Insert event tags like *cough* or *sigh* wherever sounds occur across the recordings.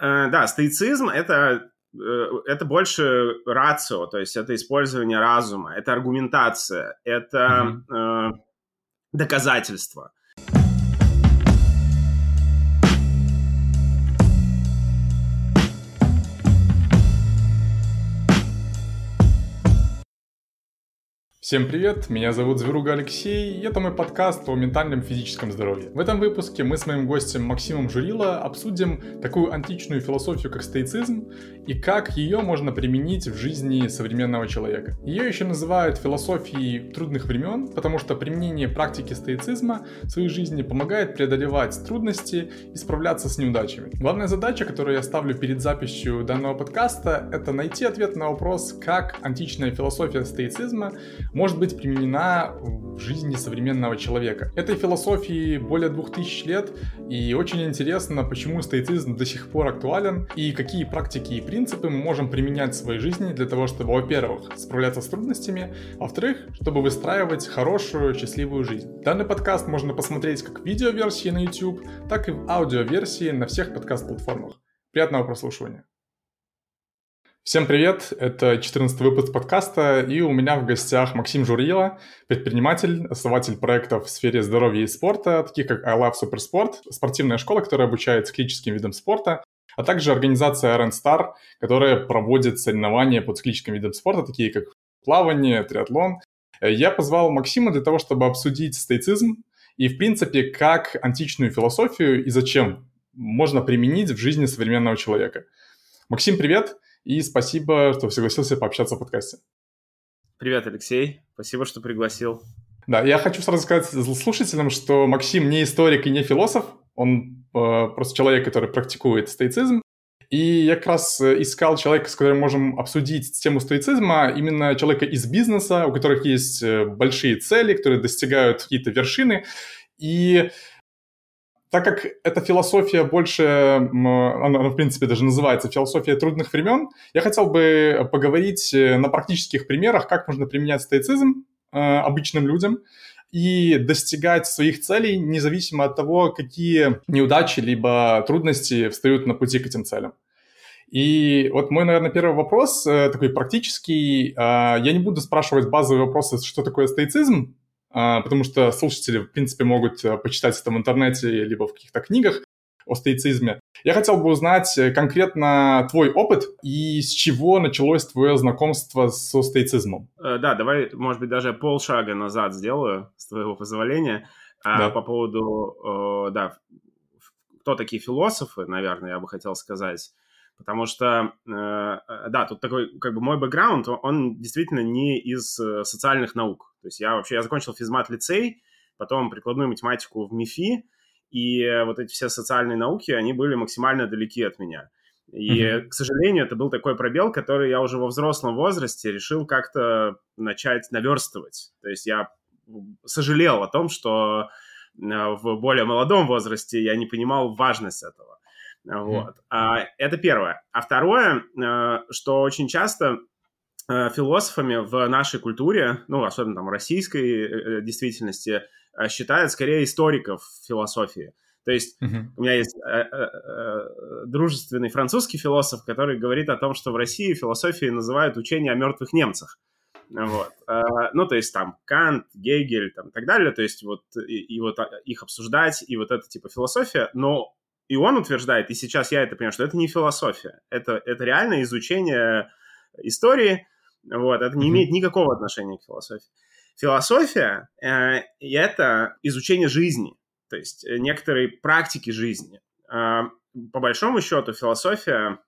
Э, да, стоицизм — это э, это больше рацио, то есть это использование разума, это аргументация, это mm-hmm. э, доказательство. Всем привет, меня зовут Зверуга Алексей, и это мой подкаст о ментальном физическом здоровье. В этом выпуске мы с моим гостем Максимом Журила обсудим такую античную философию, как стоицизм, и как ее можно применить в жизни современного человека. Ее еще называют философией трудных времен, потому что применение практики стоицизма в своей жизни помогает преодолевать трудности и справляться с неудачами. Главная задача, которую я ставлю перед записью данного подкаста, это найти ответ на вопрос, как античная философия стоицизма может быть применена в жизни современного человека. Этой философии более двух тысяч лет, и очень интересно, почему стоицизм до сих пор актуален, и какие практики и принципы мы можем применять в своей жизни для того, чтобы, во-первых, справляться с трудностями, а во-вторых, чтобы выстраивать хорошую, счастливую жизнь. Данный подкаст можно посмотреть как в видеоверсии на YouTube, так и в аудиоверсии на всех подкаст-платформах. Приятного прослушивания! Всем привет, это 14 выпуск подкаста, и у меня в гостях Максим Журила, предприниматель, основатель проектов в сфере здоровья и спорта, таких как I Love Supersport, спортивная школа, которая обучает циклическим видам спорта, а также организация RN Star, которая проводит соревнования по циклическим видам спорта, такие как плавание, триатлон. Я позвал Максима для того, чтобы обсудить стоицизм и, в принципе, как античную философию и зачем можно применить в жизни современного человека. Максим, привет! И спасибо, что согласился пообщаться в подкасте. Привет, Алексей. Спасибо, что пригласил. Да, я хочу сразу сказать слушателям, что Максим не историк и не философ. Он э, просто человек, который практикует стоицизм. И я как раз э, искал человека, с которым можем обсудить тему стоицизма, именно человека из бизнеса, у которых есть э, большие цели, которые достигают какие-то вершины. И так как эта философия больше, она, в принципе, даже называется философия трудных времен, я хотел бы поговорить э, на практических примерах, как можно применять стоицизм э, обычным людям и достигать своих целей, независимо от того, какие неудачи либо трудности встают на пути к этим целям. И вот мой, наверное, первый вопрос, э, такой практический. Я не буду спрашивать базовые вопросы, что такое стоицизм, а, потому что слушатели, в принципе, могут э, почитать это в интернете либо в каких-то книгах о стоицизме. Я хотел бы узнать э, конкретно твой опыт и с чего началось твое знакомство со стоицизмом. Э, да, давай, может быть, даже полшага назад сделаю, с твоего позволения, а, да. по поводу, да, кто такие философы, наверное, я бы хотел сказать. Потому что, да, тут такой, как бы мой бэкграунд, он действительно не из социальных наук. То есть я вообще, я закончил физмат-лицей, потом прикладную математику в МИФИ, и вот эти все социальные науки, они были максимально далеки от меня. И, mm-hmm. к сожалению, это был такой пробел, который я уже во взрослом возрасте решил как-то начать наверстывать. То есть я сожалел о том, что э, в более молодом возрасте я не понимал важность этого. Вот. А, это первое. А второе, э, что очень часто Э, философами в нашей культуре, ну, особенно там в российской э, действительности, считают скорее историков философии. То есть uh-huh. у меня есть э, э, дружественный французский философ, который говорит о том, что в России философией называют учение о мертвых немцах. Вот. Э, ну, то есть там Кант, Гегель там, и так далее, то есть вот и, и вот их обсуждать, и вот это типа философия, но и он утверждает, и сейчас я это понимаю, что это не философия, это, это реально изучение истории, вот, это не имеет никакого отношения к философии. Философия э, – это изучение жизни, то есть э, некоторые практики жизни. Э, по большому счету философия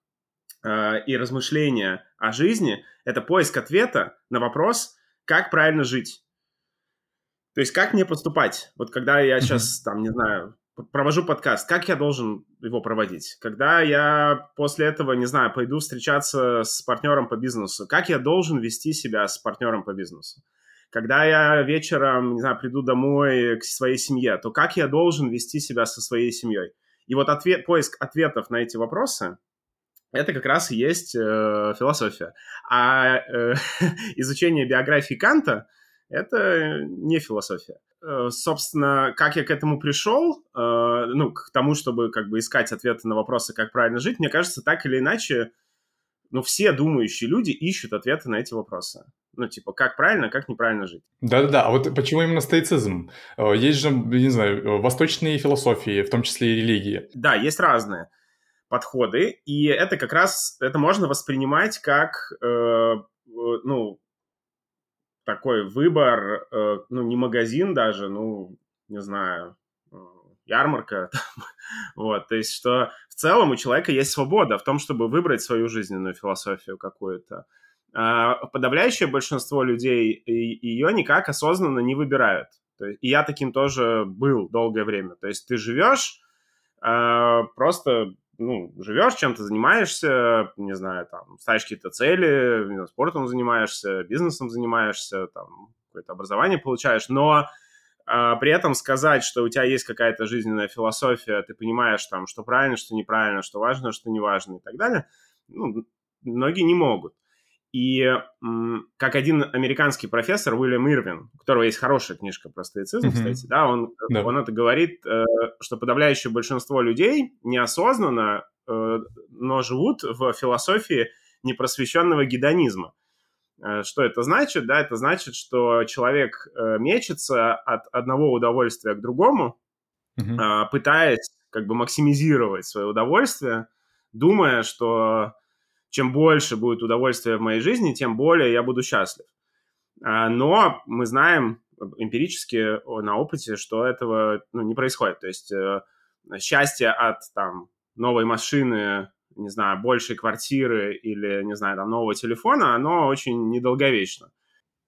э, и размышления о жизни – это поиск ответа на вопрос, как правильно жить. То есть как мне поступать? Вот когда я сейчас, там, не знаю, провожу подкаст, как я должен его проводить? Когда я после этого, не знаю, пойду встречаться с партнером по бизнесу, как я должен вести себя с партнером по бизнесу? Когда я вечером, не знаю, приду домой к своей семье, то как я должен вести себя со своей семьей? И вот ответ, поиск ответов на эти вопросы, это как раз и есть э, философия. А э, *laughs* изучение биографии Канта – это не философия. Собственно, как я к этому пришел, ну, к тому, чтобы как бы искать ответы на вопросы, как правильно жить, мне кажется, так или иначе, ну, все думающие люди ищут ответы на эти вопросы. Ну, типа, как правильно, как неправильно жить. Да-да-да, а вот почему именно стоицизм? Есть же, не знаю, восточные философии, в том числе и религии. Да, есть разные подходы, и это как раз, это можно воспринимать как, э, ну, такой выбор, э, ну, не магазин даже, ну, не знаю, э, ярмарка, *laughs* вот, то есть, что в целом у человека есть свобода в том, чтобы выбрать свою жизненную философию какую-то. А подавляющее большинство людей ее никак осознанно не выбирают. И я таким тоже был долгое время. То есть ты живешь, а, просто ну, живешь, чем-то занимаешься, не знаю, там, ставишь какие-то цели, спортом занимаешься, бизнесом занимаешься, там, какое-то образование получаешь, но а, при этом сказать, что у тебя есть какая-то жизненная философия, ты понимаешь, там, что правильно, что неправильно, что важно, что не важно и так далее, ну, многие не могут. И как один американский профессор Уильям Ирвин, у которого есть хорошая книжка про стоицизм, mm-hmm. кстати, да, он, да. он это говорит, э, что подавляющее большинство людей неосознанно, э, но живут в философии непросвещенного гедонизма. Э, что это значит? Да, это значит, что человек мечется от одного удовольствия к другому, mm-hmm. пытаясь как бы максимизировать свое удовольствие, думая, что чем больше будет удовольствия в моей жизни, тем более я буду счастлив. А, но мы знаем эмпирически на опыте, что этого ну, не происходит. То есть э, счастье от там, новой машины, не знаю, большей квартиры или, не знаю, там, нового телефона, оно очень недолговечно.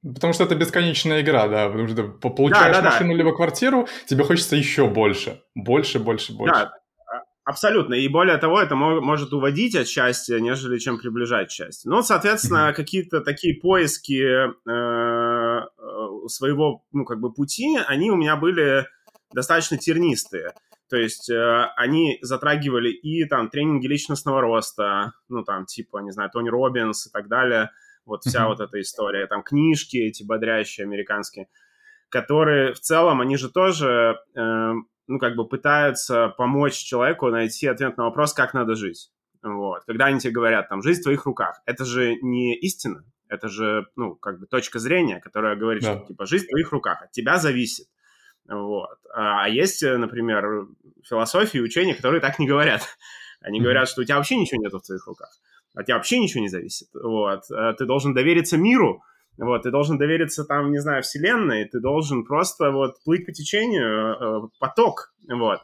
Потому что это бесконечная игра, да, потому что ты получаешь да, да, машину да. либо квартиру, тебе хочется еще больше, больше, больше, больше. Да, Абсолютно. И более того, это может уводить от счастья, нежели чем приближать счастье. Ну, соответственно, mm-hmm. какие-то такие поиски э, э, своего, ну, как бы пути, они у меня были достаточно тернистые. То есть э, они затрагивали и там тренинги личностного роста, ну, там, типа, не знаю, Тони Робинс и так далее. Вот вся mm-hmm. вот эта история. Там книжки эти бодрящие американские, которые в целом, они же тоже... Э, ну, как бы пытаются помочь человеку найти ответ на вопрос, как надо жить. Вот. Когда они тебе говорят, там, жизнь в твоих руках, это же не истина, это же, ну, как бы точка зрения, которая говорит, да. что, типа, жизнь в твоих руках, от тебя зависит. Вот. А есть, например, философии и учения, которые так не говорят. Они говорят, что у тебя вообще ничего нет в твоих руках, от тебя вообще ничего не зависит. Вот. А ты должен довериться миру, вот, ты должен довериться там, не знаю, вселенной, ты должен просто вот плыть по течению, э, поток, вот.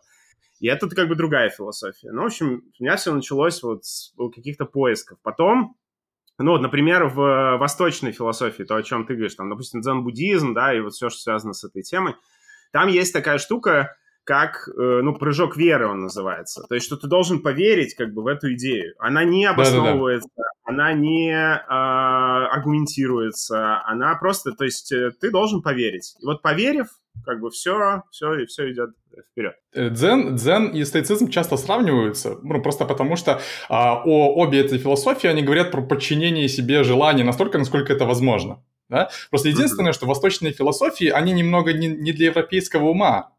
И это как бы другая философия. Ну, в общем, у меня все началось вот с каких-то поисков. Потом, ну, вот, например, в восточной философии, то, о чем ты говоришь, там, допустим, дзен-буддизм, да, и вот все, что связано с этой темой, там есть такая штука, как, э, ну, прыжок веры он называется. То есть, что ты должен поверить как бы в эту идею. Она не обосновывается, Да-да-да. она не э, аргументируется, она просто, то есть, э, ты должен поверить. И вот поверив, как бы все, все, и все идет вперед. Э, дзен, дзен и стоицизм часто сравниваются, ну, просто потому что а, о обе этой философии, они говорят про подчинение себе желаний настолько, насколько это возможно. Да? Просто единственное, mm-hmm. что восточные философии, они немного не, не для европейского ума.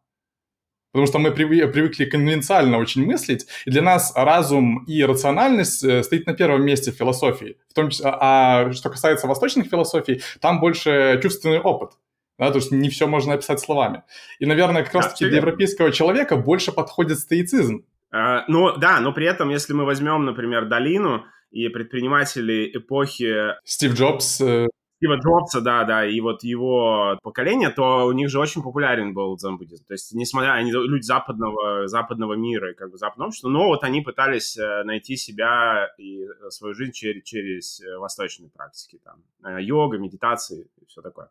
Потому что мы привыкли конвенциально очень мыслить, и для нас разум и рациональность э, стоит на первом месте в философии. В том числе, а, а что касается восточных философий, там больше чувственный опыт. Да, то есть не все можно описать словами. И, наверное, как раз-таки для европейского человека больше подходит стоицизм. А, ну да, но при этом, если мы возьмем, например, Долину и предприниматели эпохи... Стив Джобс, э, Стива Джобса, да, да, и вот его поколение, то у них же очень популярен был дзен-буддизм. То есть, несмотря, они люди западного, западного мира как бы западного общества, но вот они пытались э, найти себя и э, свою жизнь через, через э, восточные практики, там, йога, медитации и все такое.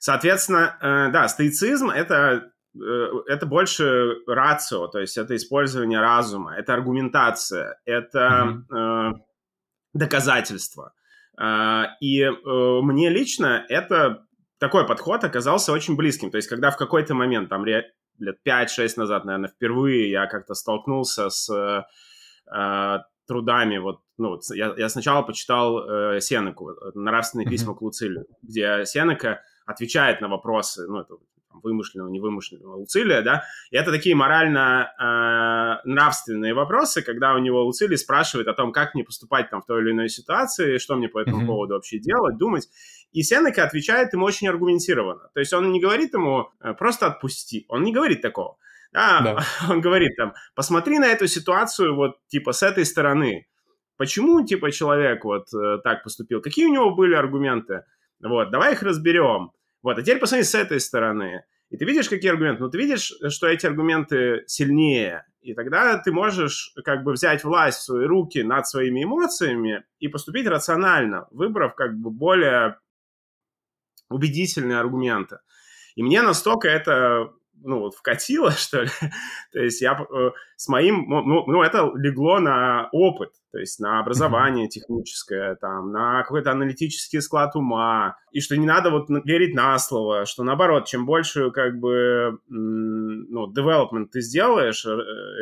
Соответственно, да, стоицизм — это это больше рацио, то есть это использование разума, это аргументация, это mm-hmm. э, доказательство. А, и э, мне лично это такой подход оказался очень близким. То есть, когда в какой-то момент, там лет 5-6 назад, наверное, впервые я как-то столкнулся с э, трудами, вот, ну, я, я сначала почитал э, Сенеку, «Нравственные письма к Луцилию», где Сенека отвечает на вопросы, ну, это вымышленного, невымышленного Луцилия, да, и это такие морально-нравственные э, вопросы, когда у него Луцилий спрашивает о том, как мне поступать там в той или иной ситуации, что мне по этому mm-hmm. поводу вообще делать, думать, и Сенека отвечает ему очень аргументированно, то есть он не говорит ему э, просто отпусти, он не говорит такого, да, да. *laughs* он говорит там, посмотри на эту ситуацию вот типа с этой стороны, почему типа человек вот э, так поступил, какие у него были аргументы, вот, давай их разберем, вот, а теперь посмотри с этой стороны. И ты видишь, какие аргументы? Ну, ты видишь, что эти аргументы сильнее. И тогда ты можешь как бы взять власть в свои руки над своими эмоциями и поступить рационально, выбрав как бы более убедительные аргументы. И мне настолько это ну, вот вкатило, *laughs* что ли. то есть я э, с моим, ну, ну, это легло на опыт, то есть на образование техническое, там, на какой-то аналитический склад ума, и что не надо вот верить на слово, что наоборот, чем больше как бы, ну, development ты сделаешь, э,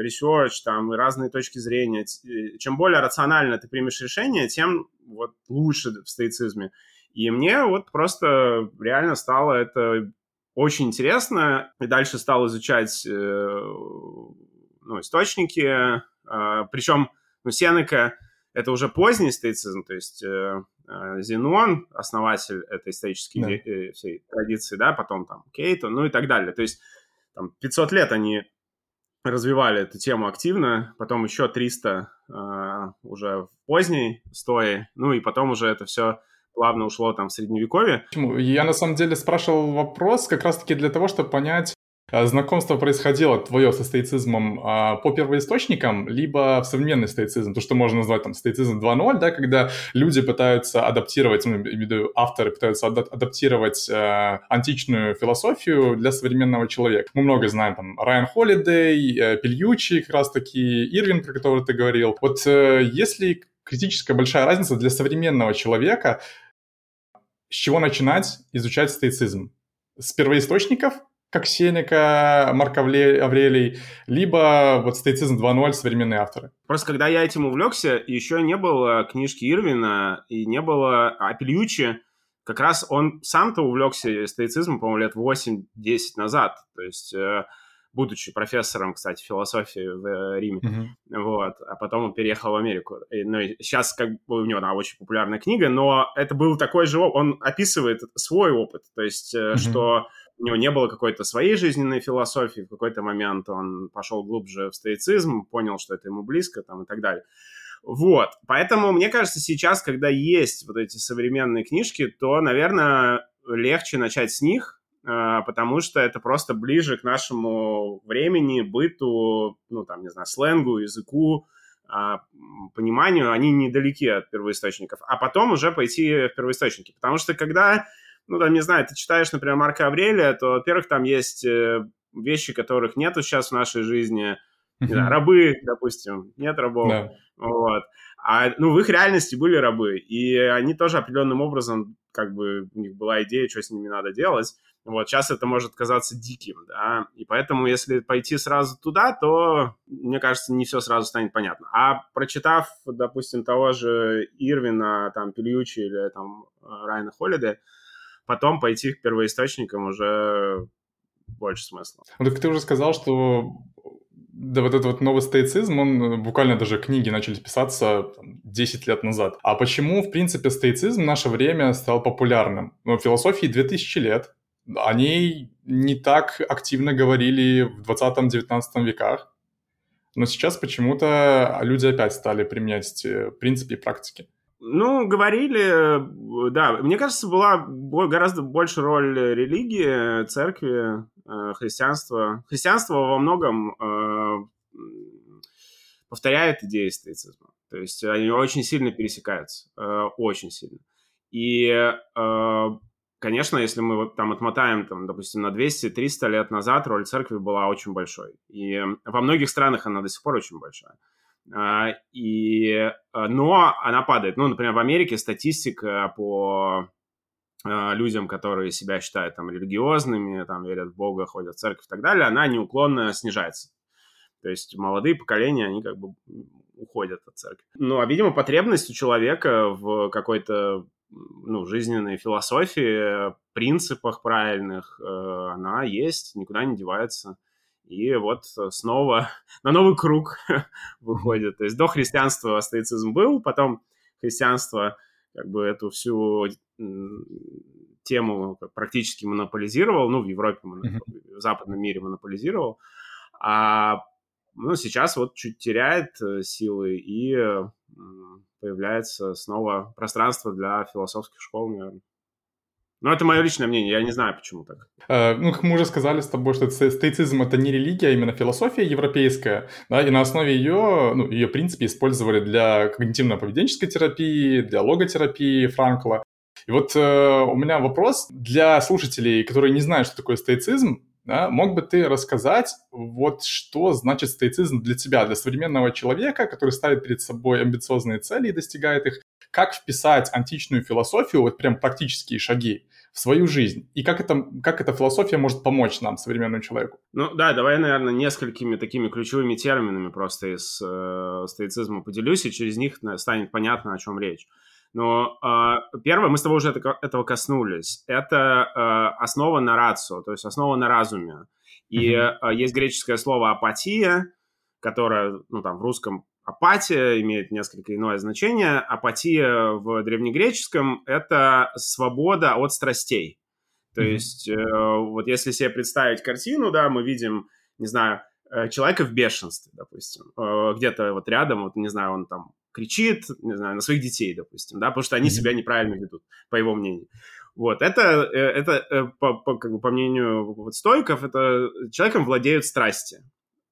research, там, разные точки зрения, э, чем более рационально ты примешь решение, тем вот лучше в стоицизме. И мне вот просто реально стало это очень интересно. И дальше стал изучать э, ну, источники. Э, причем ну, Сенека — это уже поздний стоицизм, то есть э, э Зенон, основатель этой исторической да. э, всей традиции, да, потом там Кейтон, ну и так далее. То есть там 500 лет они развивали эту тему активно, потом еще 300 э, уже в поздней стое, ну и потом уже это все плавно ушло там в средневековье. Почему? Я на самом деле спрашивал вопрос как раз-таки для того, чтобы понять, а, знакомство происходило твое со стоицизмом а, по первоисточникам, либо в современный стоицизм, то, что можно назвать там стоицизм 2.0, да, когда люди пытаются адаптировать, ну, имею авторы пытаются ада- адаптировать э, античную философию для современного человека. Мы много знаем, там, Райан Холидей, э, Пильючи, как раз-таки Ирвин, про которого ты говорил. Вот э, если критическая большая разница для современного человека, с чего начинать изучать стоицизм? С первоисточников, как Сенека, Марк Аврелий, либо вот стоицизм 2.0 современные авторы. Просто когда я этим увлекся, еще не было книжки Ирвина и не было Апельючи, как раз он сам-то увлекся стоицизмом, по-моему, лет 8-10 назад. То есть э, будучи профессором, кстати, философии в э, Риме, mm-hmm. вот, а потом он переехал в Америку. И, ну, и сейчас как бы у него, да, очень популярная книга, но это был такой же, он описывает свой опыт, то есть, mm-hmm. что у него не было какой-то своей жизненной философии, в какой-то момент он пошел глубже в стоицизм, понял, что это ему близко, там, и так далее. Вот, поэтому мне кажется, сейчас, когда есть вот эти современные книжки, то, наверное, легче начать с них, потому что это просто ближе к нашему времени, быту, ну, там, не знаю, сленгу, языку, а, пониманию, они недалеки от первоисточников. А потом уже пойти в первоисточники. Потому что когда, ну, там, не знаю, ты читаешь, например, Марка Аврелия, то, во-первых, там есть э, вещи, которых нету сейчас в нашей жизни. Не знаю, рабы, допустим, нет рабов. Да. Вот. А, ну, в их реальности были рабы, и они тоже определенным образом, как бы, у них была идея, что с ними надо делать. Вот, сейчас это может казаться диким, да, и поэтому, если пойти сразу туда, то, мне кажется, не все сразу станет понятно. А прочитав, допустим, того же Ирвина, там, Пильючи или там Райана Холлиде, потом пойти к первоисточникам уже больше смысла. Ну, так ты уже сказал, что да, вот этот вот новый стоицизм, он буквально даже книги начали писаться там, 10 лет назад. А почему, в принципе, стоицизм в наше время стал популярным? Ну, философии 2000 лет, о ней не так активно говорили в 20-19 веках, но сейчас почему-то люди опять стали применять эти принципы и практики. Ну, говорили, да. Мне кажется, была гораздо больше роль религии, церкви, э, христианства. Христианство во многом э, повторяет идеи стоицизма. То есть они очень сильно пересекаются, э, очень сильно. И конечно, если мы вот там отмотаем, там, допустим, на 200-300 лет назад, роль церкви была очень большой. И во многих странах она до сих пор очень большая. А, и, э, но она падает. Ну, например, в Америке статистика по а, людям, которые себя считают там религиозными, там верят в Бога, ходят в церковь и так далее, она неуклонно снижается. То есть молодые поколения, они как бы уходят от церкви. Ну, а, видимо, потребность у человека в какой-то ну, жизненной философии, принципах правильных, э, она есть, никуда не девается. И вот снова *laughs* на новый круг *laughs* выходит. То есть до христианства стоицизм был, потом христианство как бы эту всю тему практически монополизировал, ну, в Европе, в западном мире монополизировал, а ну, сейчас вот чуть теряет э, силы и появляется снова пространство для философских школ, наверное. Но это мое личное мнение, я не знаю, почему так. Э, ну, как мы уже сказали с тобой, что стоицизм — это не религия, а именно философия европейская, да, и на основе ее, ну, ее принципе использовали для когнитивно-поведенческой терапии, для логотерапии Франкла. И вот э, у меня вопрос для слушателей, которые не знают, что такое стоицизм, да, мог бы ты рассказать, вот что значит стоицизм для тебя, для современного человека, который ставит перед собой амбициозные цели и достигает их, как вписать античную философию, вот прям практические шаги, в свою жизнь? И как, это, как эта философия может помочь нам, современному человеку? Ну да, давай, наверное, несколькими такими ключевыми терминами просто из э, стоицизма поделюсь, и через них станет понятно, о чем речь. Но э, первое, мы с тобой уже это, этого коснулись, это э, основа на рацию, то есть основа на разуме. И mm-hmm. э, есть греческое слово апатия, которое, ну, там, в русском апатия имеет несколько иное значение. Апатия в древнегреческом – это свобода от страстей. То mm-hmm. есть, э, вот если себе представить картину, да, мы видим, не знаю, э, человека в бешенстве, допустим, э, где-то вот рядом, вот, не знаю, он там кричит, не знаю, на своих детей, допустим, да, потому что они себя неправильно ведут, по его мнению. Вот, это, э, это э, по, по, как бы, по мнению вот, стойков, это человеком владеют страсти.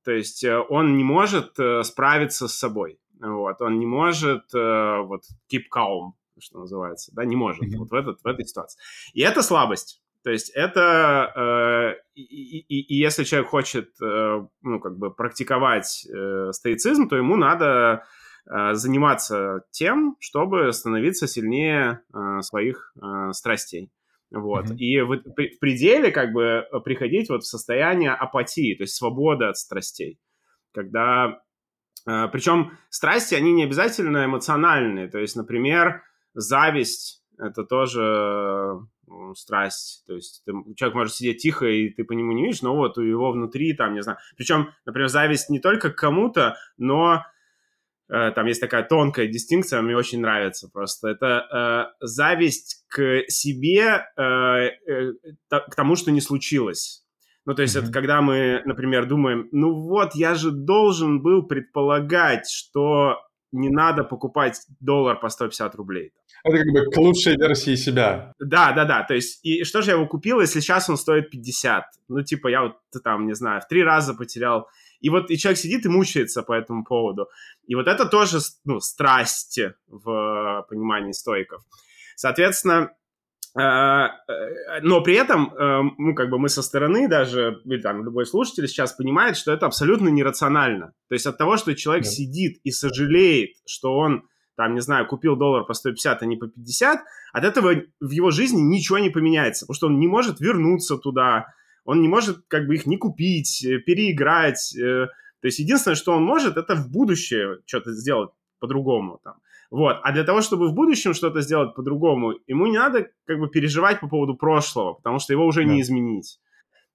То есть э, он не может справиться с собой. Вот, он не может вот keep calm, что называется, да, не может вот в, этот, в этой ситуации. И это слабость. То есть это, э, и, и, и если человек хочет, э, ну, как бы практиковать э, стоицизм, то ему надо Э, заниматься тем, чтобы становиться сильнее э, своих э, страстей. Вот. Mm-hmm. И в, в пределе как бы приходить вот в состояние апатии, то есть свободы от страстей. Когда... Причем страсти, они не обязательно эмоциональные. То есть, например, зависть — это тоже страсть. То есть ты, человек может сидеть тихо, и ты по нему не видишь, но вот у его внутри там, не знаю. Причем, например, зависть не только к кому-то, но Э, там есть такая тонкая дистинкция, мне очень нравится просто. Это э, зависть к себе, э, э, к тому, что не случилось. Ну, то есть mm-hmm. это когда мы, например, думаем, ну вот, я же должен был предполагать, что не надо покупать доллар по 150 рублей. Это как бы к лучшей версии себя. Да, да, да. То есть, и что же я его купил, если сейчас он стоит 50? Ну, типа, я вот там, не знаю, в три раза потерял и вот и человек сидит и мучается по этому поводу. И вот это тоже ну, страсти в понимании стойков. Соответственно, э, э, но при этом, э, ну, как бы мы со стороны даже, или там любой слушатель сейчас понимает, что это абсолютно нерационально. То есть от того, что человек да. сидит и сожалеет, что он, там, не знаю, купил доллар по 150, а не по 50, от этого в его жизни ничего не поменяется, потому что он не может вернуться туда, он не может как бы их не купить, э, переиграть. Э, то есть единственное, что он может, это в будущее что-то сделать по-другому. Там. Вот. А для того, чтобы в будущем что-то сделать по-другому, ему не надо как бы переживать по поводу прошлого, потому что его уже да. не изменить.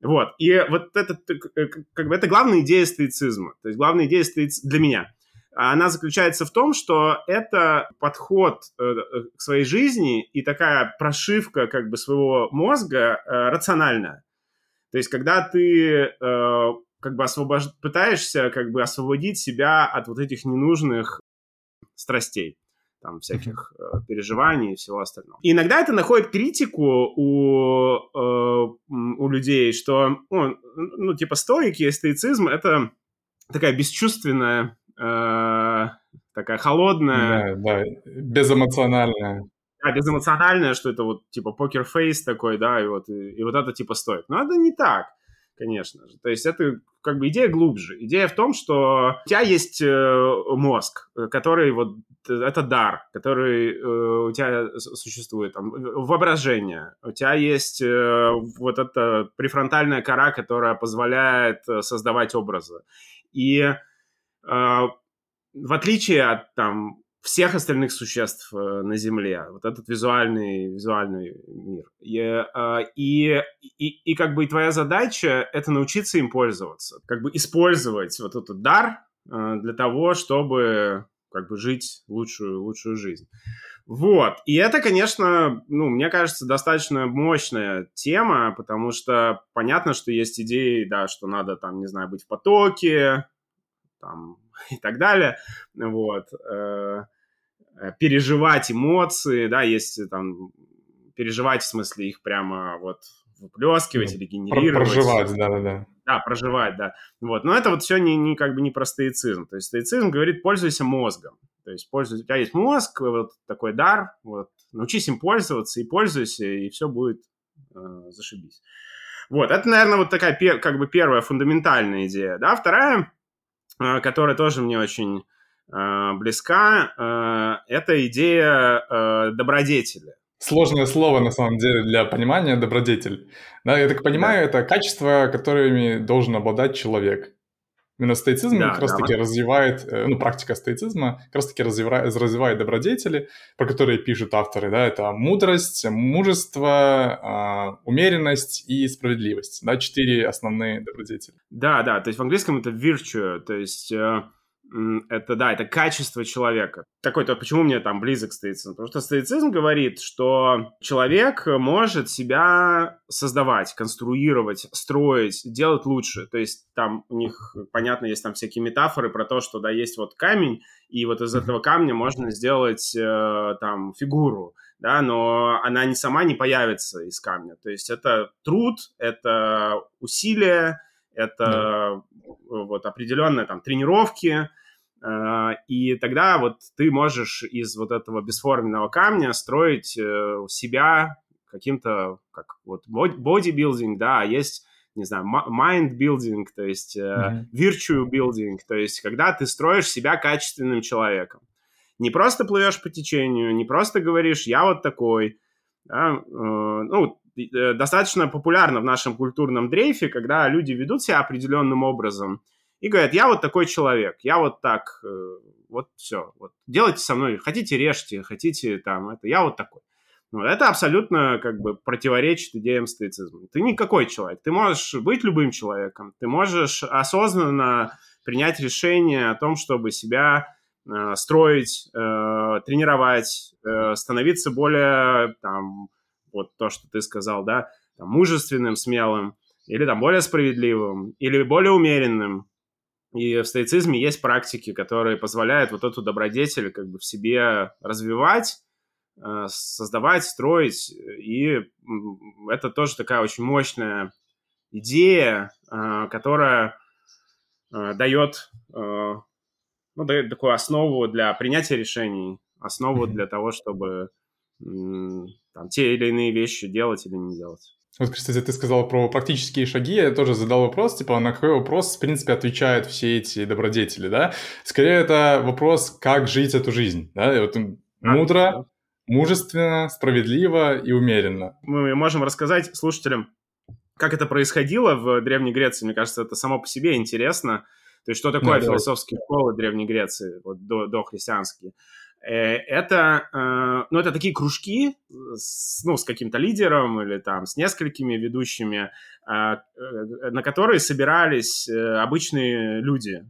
Вот. И вот это, э, как бы, это главная идея стоицизма. То есть главная идея стоицизма для меня. Она заключается в том, что это подход к своей жизни и такая прошивка как бы своего мозга рациональная. То есть, когда ты э, как бы освобож... пытаешься как бы освободить себя от вот этих ненужных страстей, там, всяких э, переживаний и всего остального. И иногда это находит критику у, э, у людей, что, ну, ну, типа, стойки, стоицизм — это такая бесчувственная, э, такая холодная... Да, да, безэмоциональная а, безэмоциональное, что это вот типа покер-фейс такой, да, и вот, и, и вот это типа стоит. Но это не так, конечно же. То есть это как бы идея глубже. Идея в том, что у тебя есть э, мозг, который вот, это дар, который э, у тебя существует, там, воображение. У тебя есть э, вот эта префронтальная кора, которая позволяет э, создавать образы. И э, в отличие от там всех остальных существ э, на Земле. Вот этот визуальный, визуальный мир. И, э, и, и, и как бы твоя задача — это научиться им пользоваться. Как бы использовать вот этот дар э, для того, чтобы как бы жить лучшую, лучшую жизнь. Вот. И это, конечно, ну, мне кажется, достаточно мощная тема, потому что понятно, что есть идеи, да, что надо там, не знаю, быть в потоке, там, *laughs* и так далее. Вот. Э, э, переживать эмоции, да, есть там переживать в смысле их прямо вот выплескивать ну, или генерировать. Проживать, да-да-да. Да, проживать, да. Вот. Но это вот все не, не как бы не про стоицизм. То есть стоицизм говорит, пользуйся мозгом. То есть пользуйся, у тебя есть мозг, вот такой дар, вот, научись им пользоваться и пользуйся, и все будет э, зашибись. Вот, это, наверное, вот такая как бы первая фундаментальная идея, да. Вторая, э, которая тоже мне очень э, близка, э, это идея э, добродетели. Сложное слово, на самом деле, для понимания добродетель. Да, я так понимаю, да. это качество, которыми должен обладать человек. Именно стоицизм да, как раз-таки да. развивает, э, ну, практика стоицизма как раз-таки развивает, развивает добродетели, про которые пишут авторы, да, это мудрость, мужество, а, умеренность и справедливость, да, четыре основные добродетели. Да, да, то есть в английском это virtue, то есть э, это, да, это качество человека. Такой-то, почему мне там близок стоицизм? Потому что стоицизм говорит, что человек может себя создавать, конструировать, строить, делать лучше. То есть там у них, понятно, есть там всякие метафоры про то, что, да, есть вот камень, и вот из этого камня можно сделать э, там фигуру, да, но она не сама не появится из камня. То есть это труд, это усилие, это mm. вот определенные там тренировки, Э, и тогда вот ты можешь из вот этого бесформенного камня строить э, себя каким-то, как вот бодибилдинг, да, а есть, не знаю, mind building, то есть mm-hmm. virtue building, то есть когда ты строишь себя качественным человеком. Не просто плывешь по течению, не просто говоришь «я вот такой», да, ну, достаточно популярно в нашем культурном дрейфе, когда люди ведут себя определенным образом – и говорят, я вот такой человек, я вот так, э, вот все, вот делайте со мной, хотите режьте, хотите там это, я вот такой. Ну, это абсолютно как бы противоречит идеям стоицизма. Ты никакой человек, ты можешь быть любым человеком, ты можешь осознанно принять решение о том, чтобы себя э, строить, э, тренировать, э, становиться более, там, вот то, что ты сказал, да, там, мужественным, смелым, или там более справедливым, или более умеренным, и в стоицизме есть практики, которые позволяют вот эту добродетель как бы в себе развивать, э, создавать, строить. И это тоже такая очень мощная идея, э, которая э, дает, ну, дает такую основу для принятия решений, основу для того, чтобы там, те или иные вещи делать или не делать. Вот, кстати, ты сказал про практические шаги, я тоже задал вопрос, типа, на какой вопрос, в принципе, отвечают все эти добродетели, да? Скорее, это вопрос, как жить эту жизнь, да? И вот мудро, мужественно, справедливо и умеренно. Мы можем рассказать слушателям, как это происходило в Древней Греции. Мне кажется, это само по себе интересно. То есть, что такое да, философские да. школы Древней Греции, вот до, до христианские. Э, это, э, ну, это такие кружки с, ну, с каким-то лидером или там с несколькими ведущими, э, на которые собирались обычные люди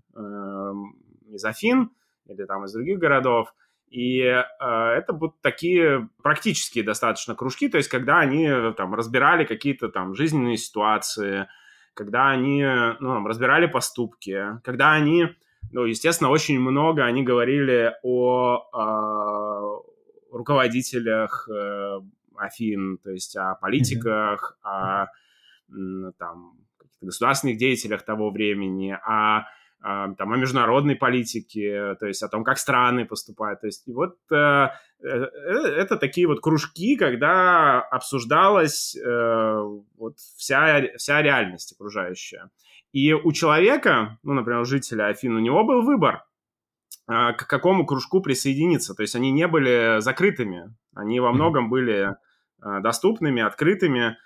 из Афин или там из других городов. И это будут такие практические достаточно кружки, то есть когда они там разбирали какие-то там жизненные ситуации, когда они ну, разбирали поступки, когда они ну, естественно, очень много они говорили о, о руководителях э, Афин, то есть о политиках, mm-hmm. о там, государственных деятелях того времени, о там, о международной политике, то есть о том, как страны поступают. То есть и вот э, э, э это такие вот кружки, когда обсуждалась э, вот вся, вся реальность окружающая. И у человека, ну, например, у жителя Афин, у него был выбор, а, к какому кружку присоединиться. То есть они не были закрытыми, они во многом были а, доступными, открытыми.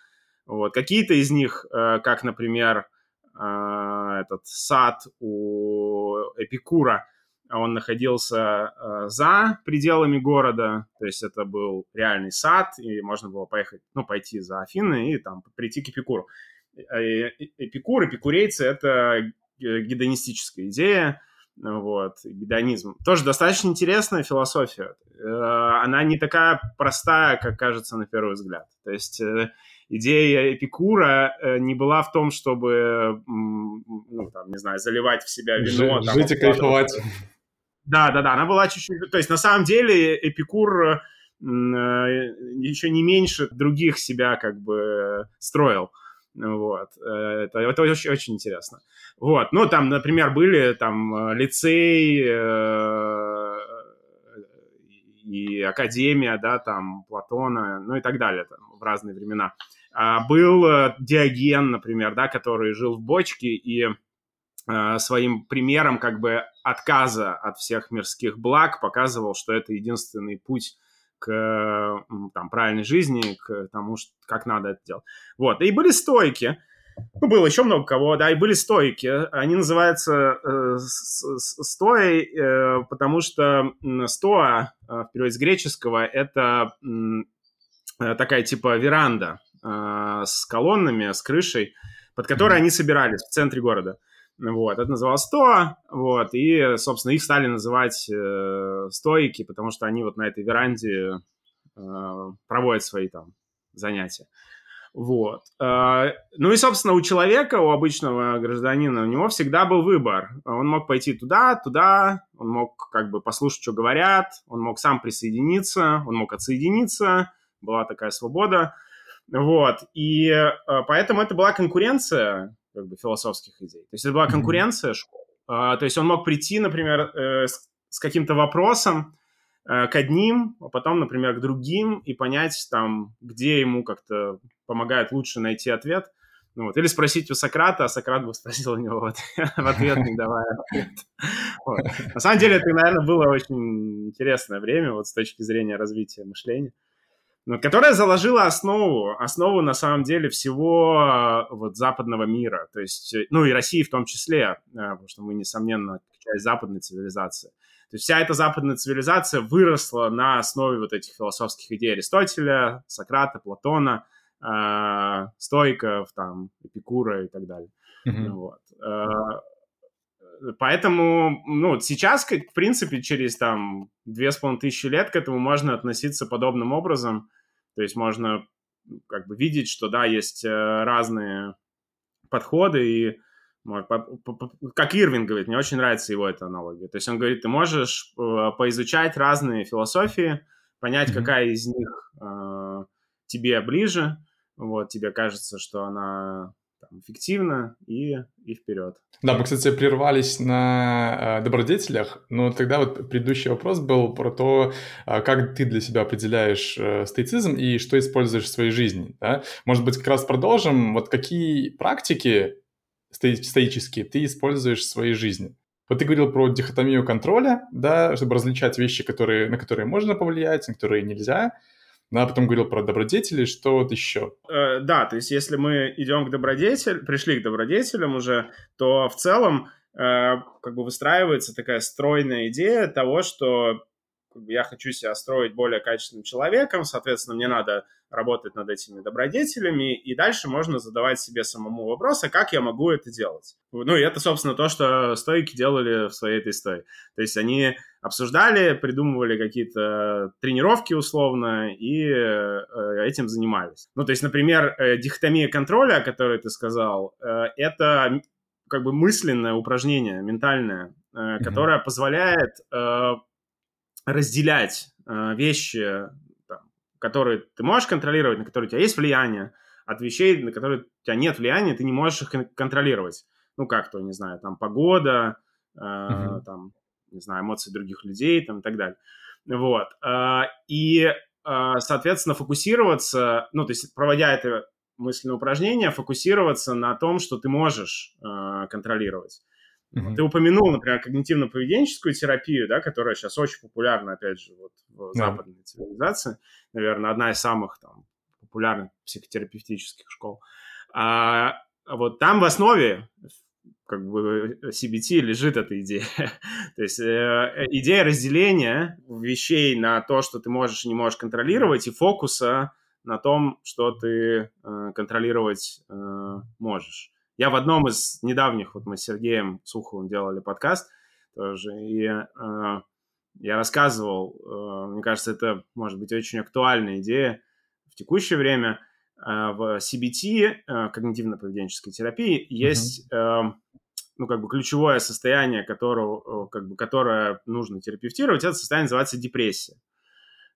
Вот. Какие-то из них, э, как, например, а, этот сад у Эпикура, он находился э, за пределами города, то есть это был реальный сад, и можно было поехать, ну, пойти за Афины и там прийти к Эпикуру. Э, Эпикур, эпикурейцы — это гедонистическая идея, вот, гедонизм. Тоже достаточно интересная философия. Э, она не такая простая, как кажется на первый взгляд. То есть э, идея Эпикура э, не была в том, чтобы, ну, там, не знаю, заливать в себя вино. Ж, там, жить и кайфовать. Да, да, да, она была чуть-чуть... То есть на самом деле Эпикур еще не меньше других себя как бы строил. Вот. Это, это очень, очень интересно. Вот. Ну, там, например, были там лицей и академия, да, там Платона, ну и так далее, там, в разные времена. А, был э, Диоген, например, да, который жил в бочке и своим примером как бы отказа от всех мирских благ показывал, что это единственный путь к там, правильной жизни, к тому, как надо это делать. Вот. И были стойки, ну, было еще много кого, да, и были стойки. Они называются э, стои, э, потому что стоа, э, в переводе с греческого, это э, такая типа веранда э, с колоннами, с крышей, под которой mm-hmm. они собирались в центре города. Вот, это называлось стоа, вот, и, собственно, их стали называть э, стоики, потому что они вот на этой веранде э, проводят свои там занятия. Вот. А, ну и, собственно, у человека, у обычного гражданина, у него всегда был выбор. Он мог пойти туда, туда, он мог как бы послушать, что говорят, он мог сам присоединиться, он мог отсоединиться, была такая свобода. Вот. И а, поэтому это была конкуренция как бы философских идей. То есть это была конкуренция школ. А, то есть он мог прийти, например, э, с каким-то вопросом, э, к одним, а потом, например, к другим и понять там, где ему как-то помогает лучше найти ответ. Ну, вот. Или спросить у Сократа, а Сократ бы спросил у него в ответ, *laughs* в ответ не давая ответ. Вот. На самом деле это, наверное, было очень интересное время вот с точки зрения развития мышления, но, которое заложило основу, основу на самом деле всего вот западного мира, то есть, ну и России в том числе, э, потому что мы, несомненно, часть западной цивилизации. То есть вся эта западная цивилизация выросла на основе вот этих философских идей Аристотеля, Сократа, Платона – э, стойков, там, Эпикура и так далее. Mm-hmm. Вот. Э, поэтому, ну, сейчас, как, в принципе, через там две с половиной тысячи лет к этому можно относиться подобным образом. То есть можно как бы видеть, что, да, есть э, разные подходы, и как Ирвин говорит, мне очень нравится его эта аналогия. То есть он говорит, ты можешь э, поизучать разные философии, понять, mm-hmm. какая из них э, тебе ближе, вот, тебе кажется, что она там, эффективна, и, и вперед. Да, мы, кстати, прервались на э, добродетелях, но тогда вот предыдущий вопрос был про то, э, как ты для себя определяешь э, стоицизм и что используешь в своей жизни. Да? Может быть, как раз продолжим, вот какие практики стои- стоические ты используешь в своей жизни? Вот ты говорил про дихотомию контроля, да, чтобы различать вещи, которые, на которые можно повлиять, на которые нельзя. Ну, а потом говорил про добродетели, что вот еще? Э, да, то есть если мы идем к добродетелям, пришли к добродетелям уже, то в целом э, как бы выстраивается такая стройная идея того, что я хочу себя строить более качественным человеком, соответственно, мне надо работать над этими добродетелями, и дальше можно задавать себе самому вопрос, а как я могу это делать? Ну, и это, собственно, то, что стойки делали в своей этой истории. То есть они обсуждали, придумывали какие-то тренировки условно и э, этим занимались. Ну, то есть, например, э, дихотомия контроля, о которой ты сказал, э, это как бы мысленное упражнение, ментальное, которое mm-hmm. позволяет разделять э, вещи, там, которые ты можешь контролировать, на которые у тебя есть влияние, от вещей, на которые у тебя нет влияния, ты не можешь их контролировать. Ну, как то, не знаю, там, погода, э, mm-hmm. там, не знаю, эмоции других людей, там, и так далее. Вот. Э, и, э, соответственно, фокусироваться, ну, то есть, проводя это мысленное упражнение, фокусироваться на том, что ты можешь э, контролировать. Mm-hmm. Ты упомянул, например, когнитивно-поведенческую терапию, да, которая сейчас очень популярна, опять же, вот в yeah. западной цивилизации. Наверное, одна из самых там, популярных психотерапевтических школ. А, вот там в основе как бы CBT лежит эта идея. *laughs* то есть э, идея разделения вещей на то, что ты можешь и не можешь контролировать, и фокуса на том, что ты э, контролировать э, можешь. Я в одном из недавних, вот мы с Сергеем Суховым делали подкаст тоже, и э, я рассказывал, э, мне кажется, это может быть очень актуальная идея в текущее время. Э, в CBT, э, когнитивно-поведенческой терапии, есть mm-hmm. ну, как бы ключевое состояние, которого, как бы, которое нужно терапевтировать, это состояние называется депрессия.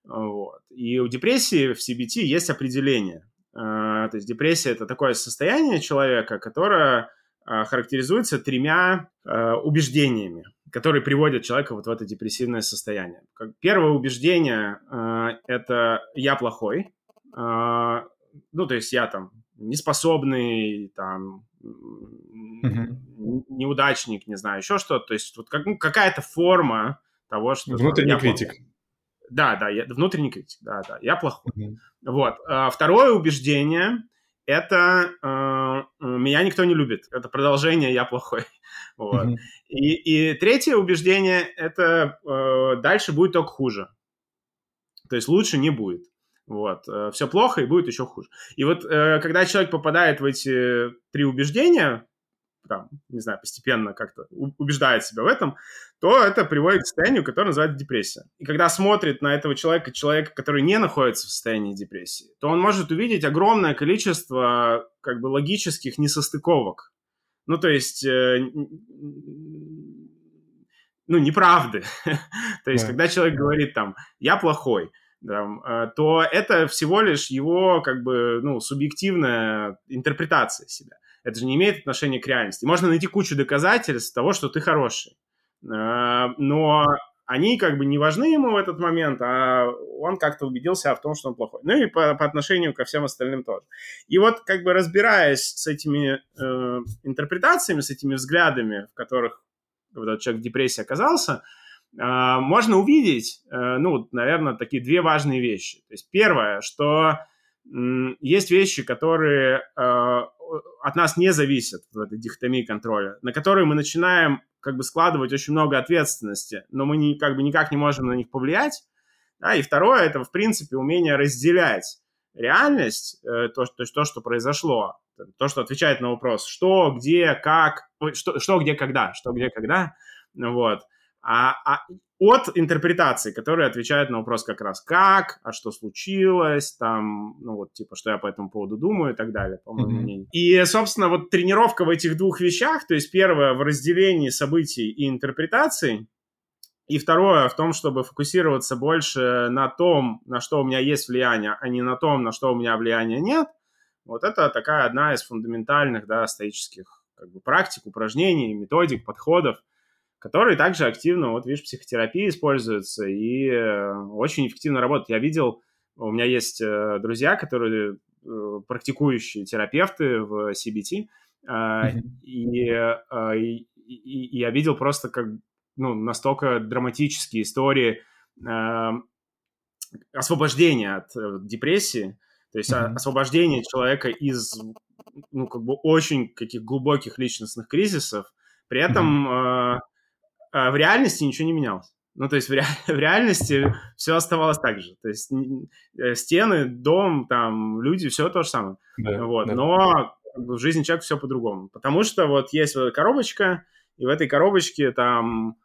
Вот. И у депрессии в CBT есть определение. То есть депрессия – это такое состояние человека, которое характеризуется тремя убеждениями которые приводят человека вот в это депрессивное состояние. Первое убеждение это я плохой, ну то есть я там неспособный, там mm-hmm. неудачник, не знаю, еще что-то. То есть вот как, ну, какая-то форма того, что внутренний критик. Плохой. Да, да, я, внутренний критик, да, да, я плохой. Mm-hmm. Вот. А второе убеждение это э, меня никто не любит. Это продолжение я плохой. *laughs* вот. mm-hmm. и, и третье убеждение это э, дальше будет только хуже. То есть лучше не будет. Вот. Все плохо и будет еще хуже. И вот э, когда человек попадает в эти три убеждения, там, не знаю, постепенно как-то убеждает себя в этом, то это приводит к состоянию, которое называется депрессия. И когда смотрит на этого человека, человека, который не находится в состоянии депрессии, то он может увидеть огромное количество как бы логических несостыковок. Ну, то есть, э, ну, неправды. *laughs* то есть, когда человек говорит там, я плохой, там, э, то это всего лишь его как бы ну, субъективная интерпретация себя. Это же не имеет отношения к реальности. Можно найти кучу доказательств того, что ты хороший. Э, но они как бы не важны ему в этот момент, а он как-то убедился в том, что он плохой. Ну и по, по отношению ко всем остальным тоже. И вот как бы разбираясь с этими э, интерпретациями, с этими взглядами, в которых этот человек в депрессии оказался, э, можно увидеть, э, ну, наверное, такие две важные вещи. То есть первое, что есть вещи, которые э, от нас не зависят в этой дихотомии контроля, на которые мы начинаем как бы складывать очень много ответственности, но мы не, как бы никак не можем на них повлиять. Да, и второе, это, в принципе, умение разделять реальность, э, то, то есть то, что произошло, то, что отвечает на вопрос, что, где, как, что, что где, когда, что, где, когда, вот, а, а от интерпретации, которые отвечают на вопрос как раз как, а что случилось, там, ну вот типа, что я по этому поводу думаю и так далее, по моему mm-hmm. мнению. И, собственно, вот тренировка в этих двух вещах, то есть первое в разделении событий и интерпретаций, и второе в том, чтобы фокусироваться больше на том, на что у меня есть влияние, а не на том, на что у меня влияния нет, вот это такая одна из фундаментальных, да, стоических как бы, практик, упражнений, методик, подходов, которые также активно, вот видишь, психотерапии используются и э, очень эффективно работают. Я видел, у меня есть э, друзья, которые э, практикующие терапевты в CBT, mm-hmm. и, и, и я видел просто как ну, настолько драматические истории освобождения от депрессии, то есть mm-hmm. освобождение человека из ну, как бы очень каких глубоких личностных кризисов, при этом mm-hmm. А, в реальности ничего не менялось. Ну, то есть в, ре... *laughs* в реальности все оставалось так же. То есть э, стены, дом, там, люди, все то же самое. Да, вот. Да. Но в жизни человека все по-другому. Потому что вот есть вот коробочка, и в этой коробочке там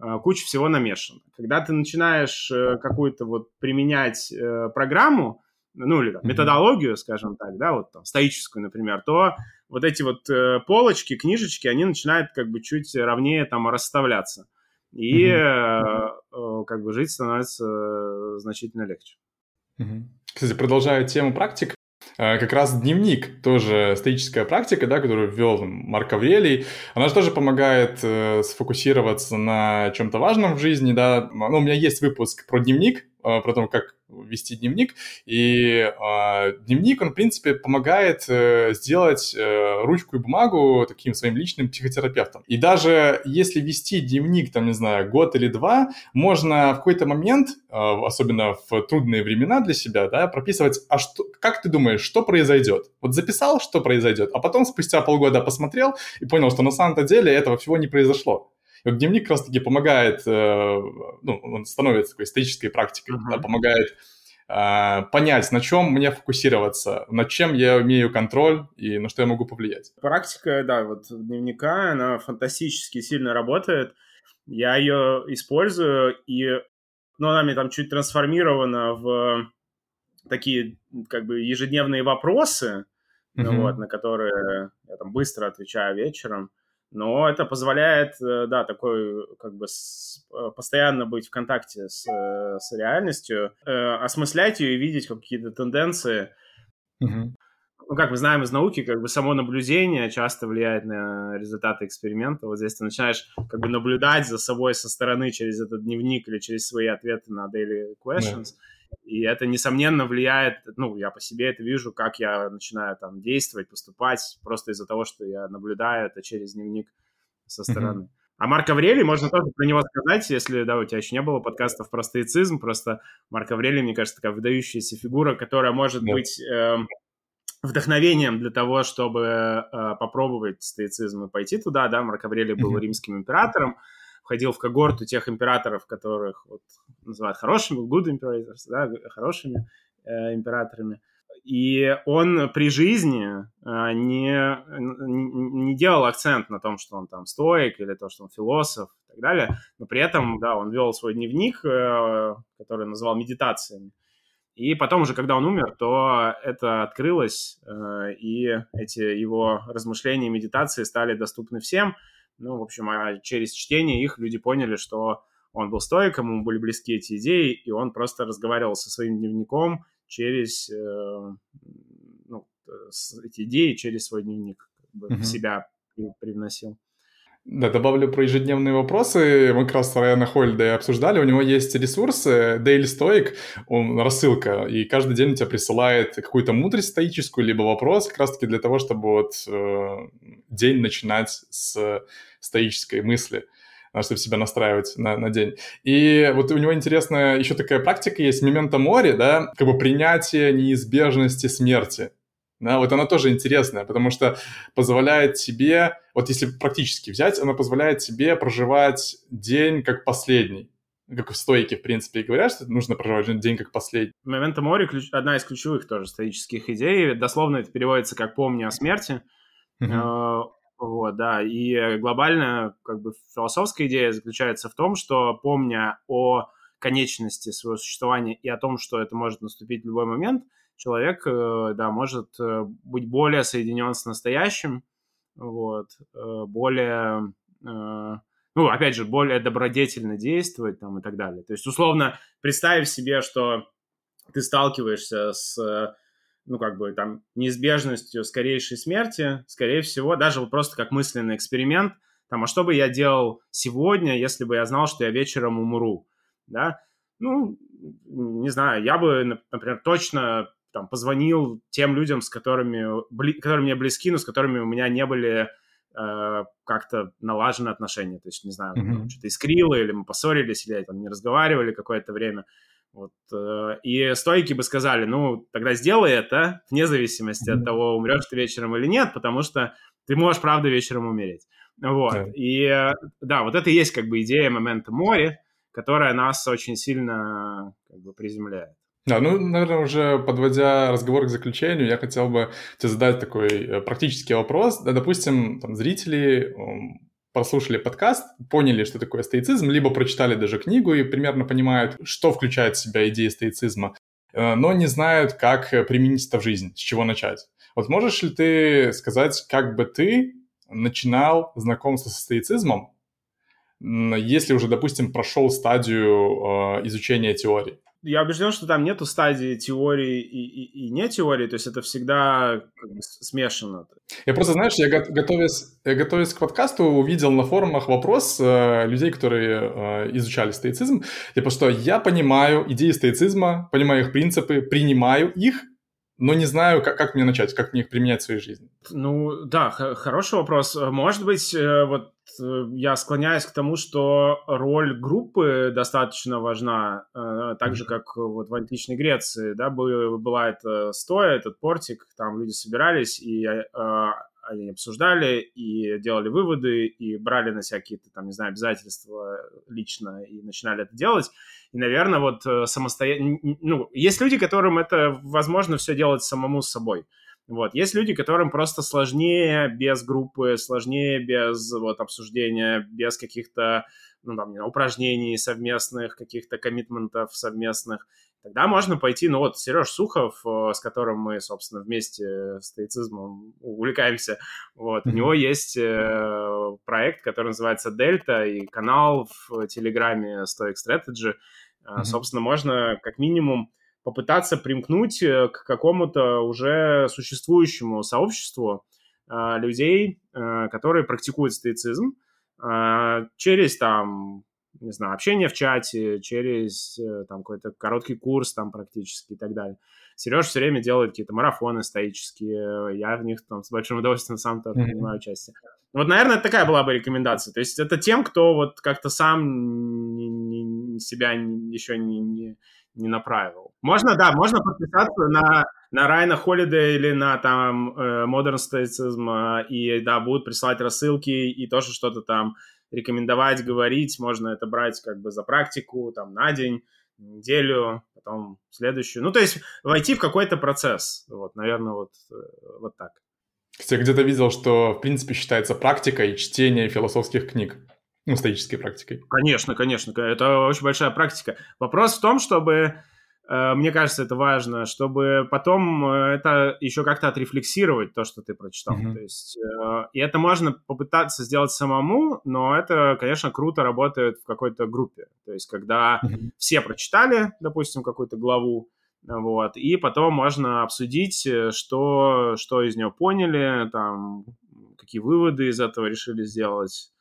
а, куча всего намешана. Когда ты начинаешь э, какую-то вот применять э, программу, ну или там, методологию, скажем так, да, вот там, стоическую, например, то вот эти вот э, полочки, книжечки, они начинают как бы чуть равнее там расставляться. И mm-hmm. э, как бы жить становится э, значительно легче. Mm-hmm. Кстати, продолжая тему практик, э, как раз дневник, тоже стоическая практика, да, которую ввел Марк Аврелий, она же тоже помогает э, сфокусироваться на чем-то важном в жизни, да. Ну, у меня есть выпуск про дневник, про то, как вести дневник. И э, дневник, он, в принципе, помогает э, сделать э, ручку и бумагу таким своим личным психотерапевтом. И даже если вести дневник, там, не знаю, год или два, можно в какой-то момент, э, особенно в трудные времена для себя, да, прописывать, а что, как ты думаешь, что произойдет? Вот записал, что произойдет, а потом спустя полгода посмотрел и понял, что на самом-то деле этого всего не произошло. И вот дневник как раз-таки помогает, э, ну, он становится такой исторической практикой, uh-huh. да, помогает э, понять, на чем мне фокусироваться, над чем я имею контроль и на что я могу повлиять. Практика, да, вот дневника, она фантастически сильно работает. Я ее использую, и ну, она мне там чуть трансформирована в такие как бы ежедневные вопросы, uh-huh. ну, вот, на которые я там быстро отвечаю вечером но это позволяет, э, да, такой, как бы, с, э, постоянно быть в контакте с, э, с реальностью, э, осмыслять ее и видеть какие-то тенденции. Угу. Ну, как мы знаем из науки, как бы само наблюдение часто влияет на результаты эксперимента. Вот здесь ты начинаешь как бы наблюдать за собой со стороны через этот дневник или через свои ответы на daily questions. Yeah и это, несомненно, влияет, ну, я по себе это вижу, как я начинаю там действовать, поступать, просто из-за того, что я наблюдаю это через дневник со стороны. Mm-hmm. А Марк Аврелий, можно тоже про него сказать, если, да, у тебя еще не было подкастов про стоицизм, просто Марк Аврелий, мне кажется, такая выдающаяся фигура, которая может yeah. быть э, вдохновением для того, чтобы э, попробовать стоицизм и пойти туда, да, Марк Аврелий был mm-hmm. римским императором, входил в когорту тех императоров, которых вот, называют хорошими, good imperators, да, хорошими э, императорами. И он при жизни э, не, не делал акцент на том, что он там стоик или то, что он философ и так далее, но при этом, да, он вел свой дневник, э, который называл медитациями. И потом уже, когда он умер, то это открылось, э, и эти его размышления и медитации стали доступны всем. Ну, в общем, а через чтение их люди поняли, что он был стоиком, ему были близки эти идеи, и он просто разговаривал со своим дневником через э, ну, эти идеи через свой дневник как бы, mm-hmm. себя привносил. Да, добавлю про ежедневные вопросы. Мы как раз с Райана Хольда обсуждали. У него есть ресурсы Daily Stoic, он рассылка, и каждый день тебя присылает какую-то мудрость стоическую, либо вопрос, как раз-таки для того, чтобы вот э, день начинать с стоической мысли чтобы себя настраивать на, на день. И вот у него интересная еще такая практика есть, мемента море, да, как бы принятие неизбежности смерти. Да, вот она тоже интересная, потому что позволяет тебе, вот если практически взять, она позволяет тебе проживать день как последний. Как в стойке, в принципе, и говорят, что нужно проживать день как последний. Момента море ключ... одна из ключевых тоже стоических идей. Дословно это переводится как «помни о смерти». Uh-huh. Вот, да, и глобальная, как бы, философская идея заключается в том, что, помня о конечности своего существования и о том, что это может наступить в любой момент – человек, э, да, может э, быть более соединен с настоящим, вот, э, более, ну, опять же, более добродетельно действовать там и так далее. То есть, условно, представив себе, что ты сталкиваешься с, ну, как бы там неизбежностью скорейшей смерти, скорее всего, даже вот просто как мысленный эксперимент, там, а что бы я делал сегодня, если бы я знал, что я вечером умру, да? Ну, не знаю, я бы, например, точно там, позвонил тем людям, с которыми, бли, которые мне близки, но с которыми у меня не были э, как-то налажены отношения. То есть, не знаю, mm-hmm. что-то искрило, или мы поссорились, или там не разговаривали какое-то время. Вот. Э, и стойки бы сказали, ну, тогда сделай это, вне зависимости mm-hmm. от того, умрешь ты вечером или нет, потому что ты можешь, правда, вечером умереть. Вот. Yeah. И э, да, вот это и есть как бы идея момента море, которая нас очень сильно как бы приземляет. Да, ну, наверное, уже подводя разговор к заключению, я хотел бы тебе задать такой э, практический вопрос. Допустим, там, зрители прослушали подкаст, поняли, что такое стоицизм, либо прочитали даже книгу и примерно понимают, что включает в себя идеи стоицизма, э, но не знают, как применить это в жизнь, с чего начать. Вот можешь ли ты сказать, как бы ты начинал знакомство со стоицизмом, если уже, допустим, прошел стадию э, изучения теории? Я убежден, что там нету стадии теории и, и, и не теории, то есть это всегда как бы смешано. Я просто, знаешь, я готовясь, готовясь к подкасту, увидел на форумах вопрос э, людей, которые э, изучали стоицизм, типа, что я понимаю идеи стоицизма, понимаю их принципы, принимаю их, но не знаю, как, как мне начать, как мне их применять в своей жизни. Ну, да, хороший вопрос. Может быть, э, вот э, я склоняюсь к тому, что роль группы достаточно важна, э, так же, как вот в античной Греции, да, была эта стоя, этот портик, там люди собирались, и они обсуждали и делали выводы, и брали на себя какие-то, там, не знаю, обязательства лично и начинали это делать. И, наверное, вот э, самостоятельно... Ну, есть люди, которым это возможно все делать самому с собой. Вот. Есть люди, которым просто сложнее без группы, сложнее без вот, обсуждения, без каких-то ну, там, упражнений совместных, каких-то коммитментов совместных. Тогда можно пойти, ну вот Сереж Сухов, э, с которым мы, собственно, вместе с стоицизмом увлекаемся, вот, у него есть э, проект, который называется Дельта, и канал в Телеграме Stoic Strategy. Mm-hmm. Собственно, можно как минимум попытаться примкнуть к какому-то уже существующему сообществу людей, которые практикуют стоицизм, через там не знаю, общение в чате, через э, там какой-то короткий курс там практически и так далее. Сереж все время делает какие-то марафоны стоические, я в них там с большим удовольствием сам тоже принимаю участие. Вот, наверное, такая была бы рекомендация. То есть это тем, кто вот как-то сам не, не, себя не, еще не, не, не направил. Можно, да, можно подписаться на, на Райна Холидей или на там э, Modern Stoicism, и да, будут присылать рассылки и тоже что-то там рекомендовать, говорить, можно это брать как бы за практику, там, на день, неделю, потом следующую. Ну, то есть войти в какой-то процесс. Вот, наверное, вот, э, вот так. Я где-то видел, что, в принципе, считается практикой чтение философских книг. Ну, стоической практикой. Конечно, конечно. Это очень большая практика. Вопрос в том, чтобы мне кажется, это важно, чтобы потом э, это еще как-то отрефлексировать, то, что ты прочитал. Mm-hmm. То есть, э, и это можно попытаться сделать самому, но это, конечно, круто работает в какой-то группе. То есть, когда mm-hmm. все прочитали, допустим, какую-то главу, вот, и потом можно обсудить, что, что из нее поняли, там, какие выводы из этого решили сделать,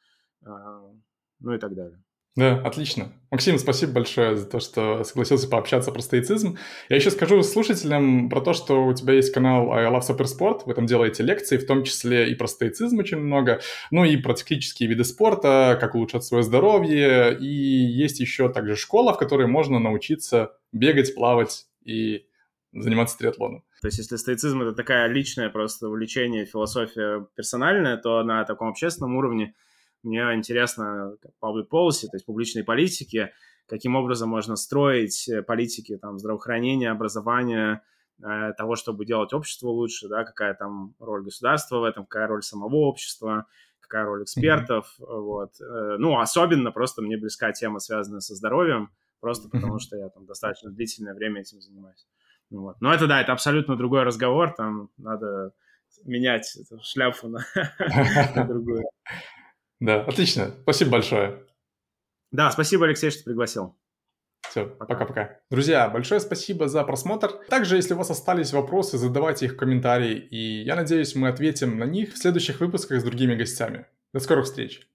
ну и так далее. Да, отлично. Максим, спасибо большое за то, что согласился пообщаться про стоицизм. Я еще скажу слушателям про то, что у тебя есть канал I Love Supersport, вы там делаете лекции, в том числе и про стоицизм очень много, ну и про циклические виды спорта, как улучшать свое здоровье, и есть еще также школа, в которой можно научиться бегать, плавать и заниматься триатлоном. То есть, если стоицизм — это такая личная просто увлечение, философия персональная, то на таком общественном уровне — мне интересно public policy, то есть публичные политики, каким образом можно строить э, политики там, здравоохранения, образования, э, того, чтобы делать общество лучше, да, какая там роль государства в этом, какая роль самого общества, какая роль экспертов, mm-hmm. вот. Э, ну, особенно просто мне близка тема, связанная со здоровьем, просто mm-hmm. потому что я там достаточно длительное время этим занимаюсь. Ну, вот. Но это, да, это абсолютно другой разговор, там надо менять эту шляпу на *laughs* другую. Да, отлично. Спасибо большое. Да, спасибо, Алексей, что пригласил. Все, пока-пока. Друзья, большое спасибо за просмотр. Также, если у вас остались вопросы, задавайте их в комментарии, и я надеюсь, мы ответим на них в следующих выпусках с другими гостями. До скорых встреч!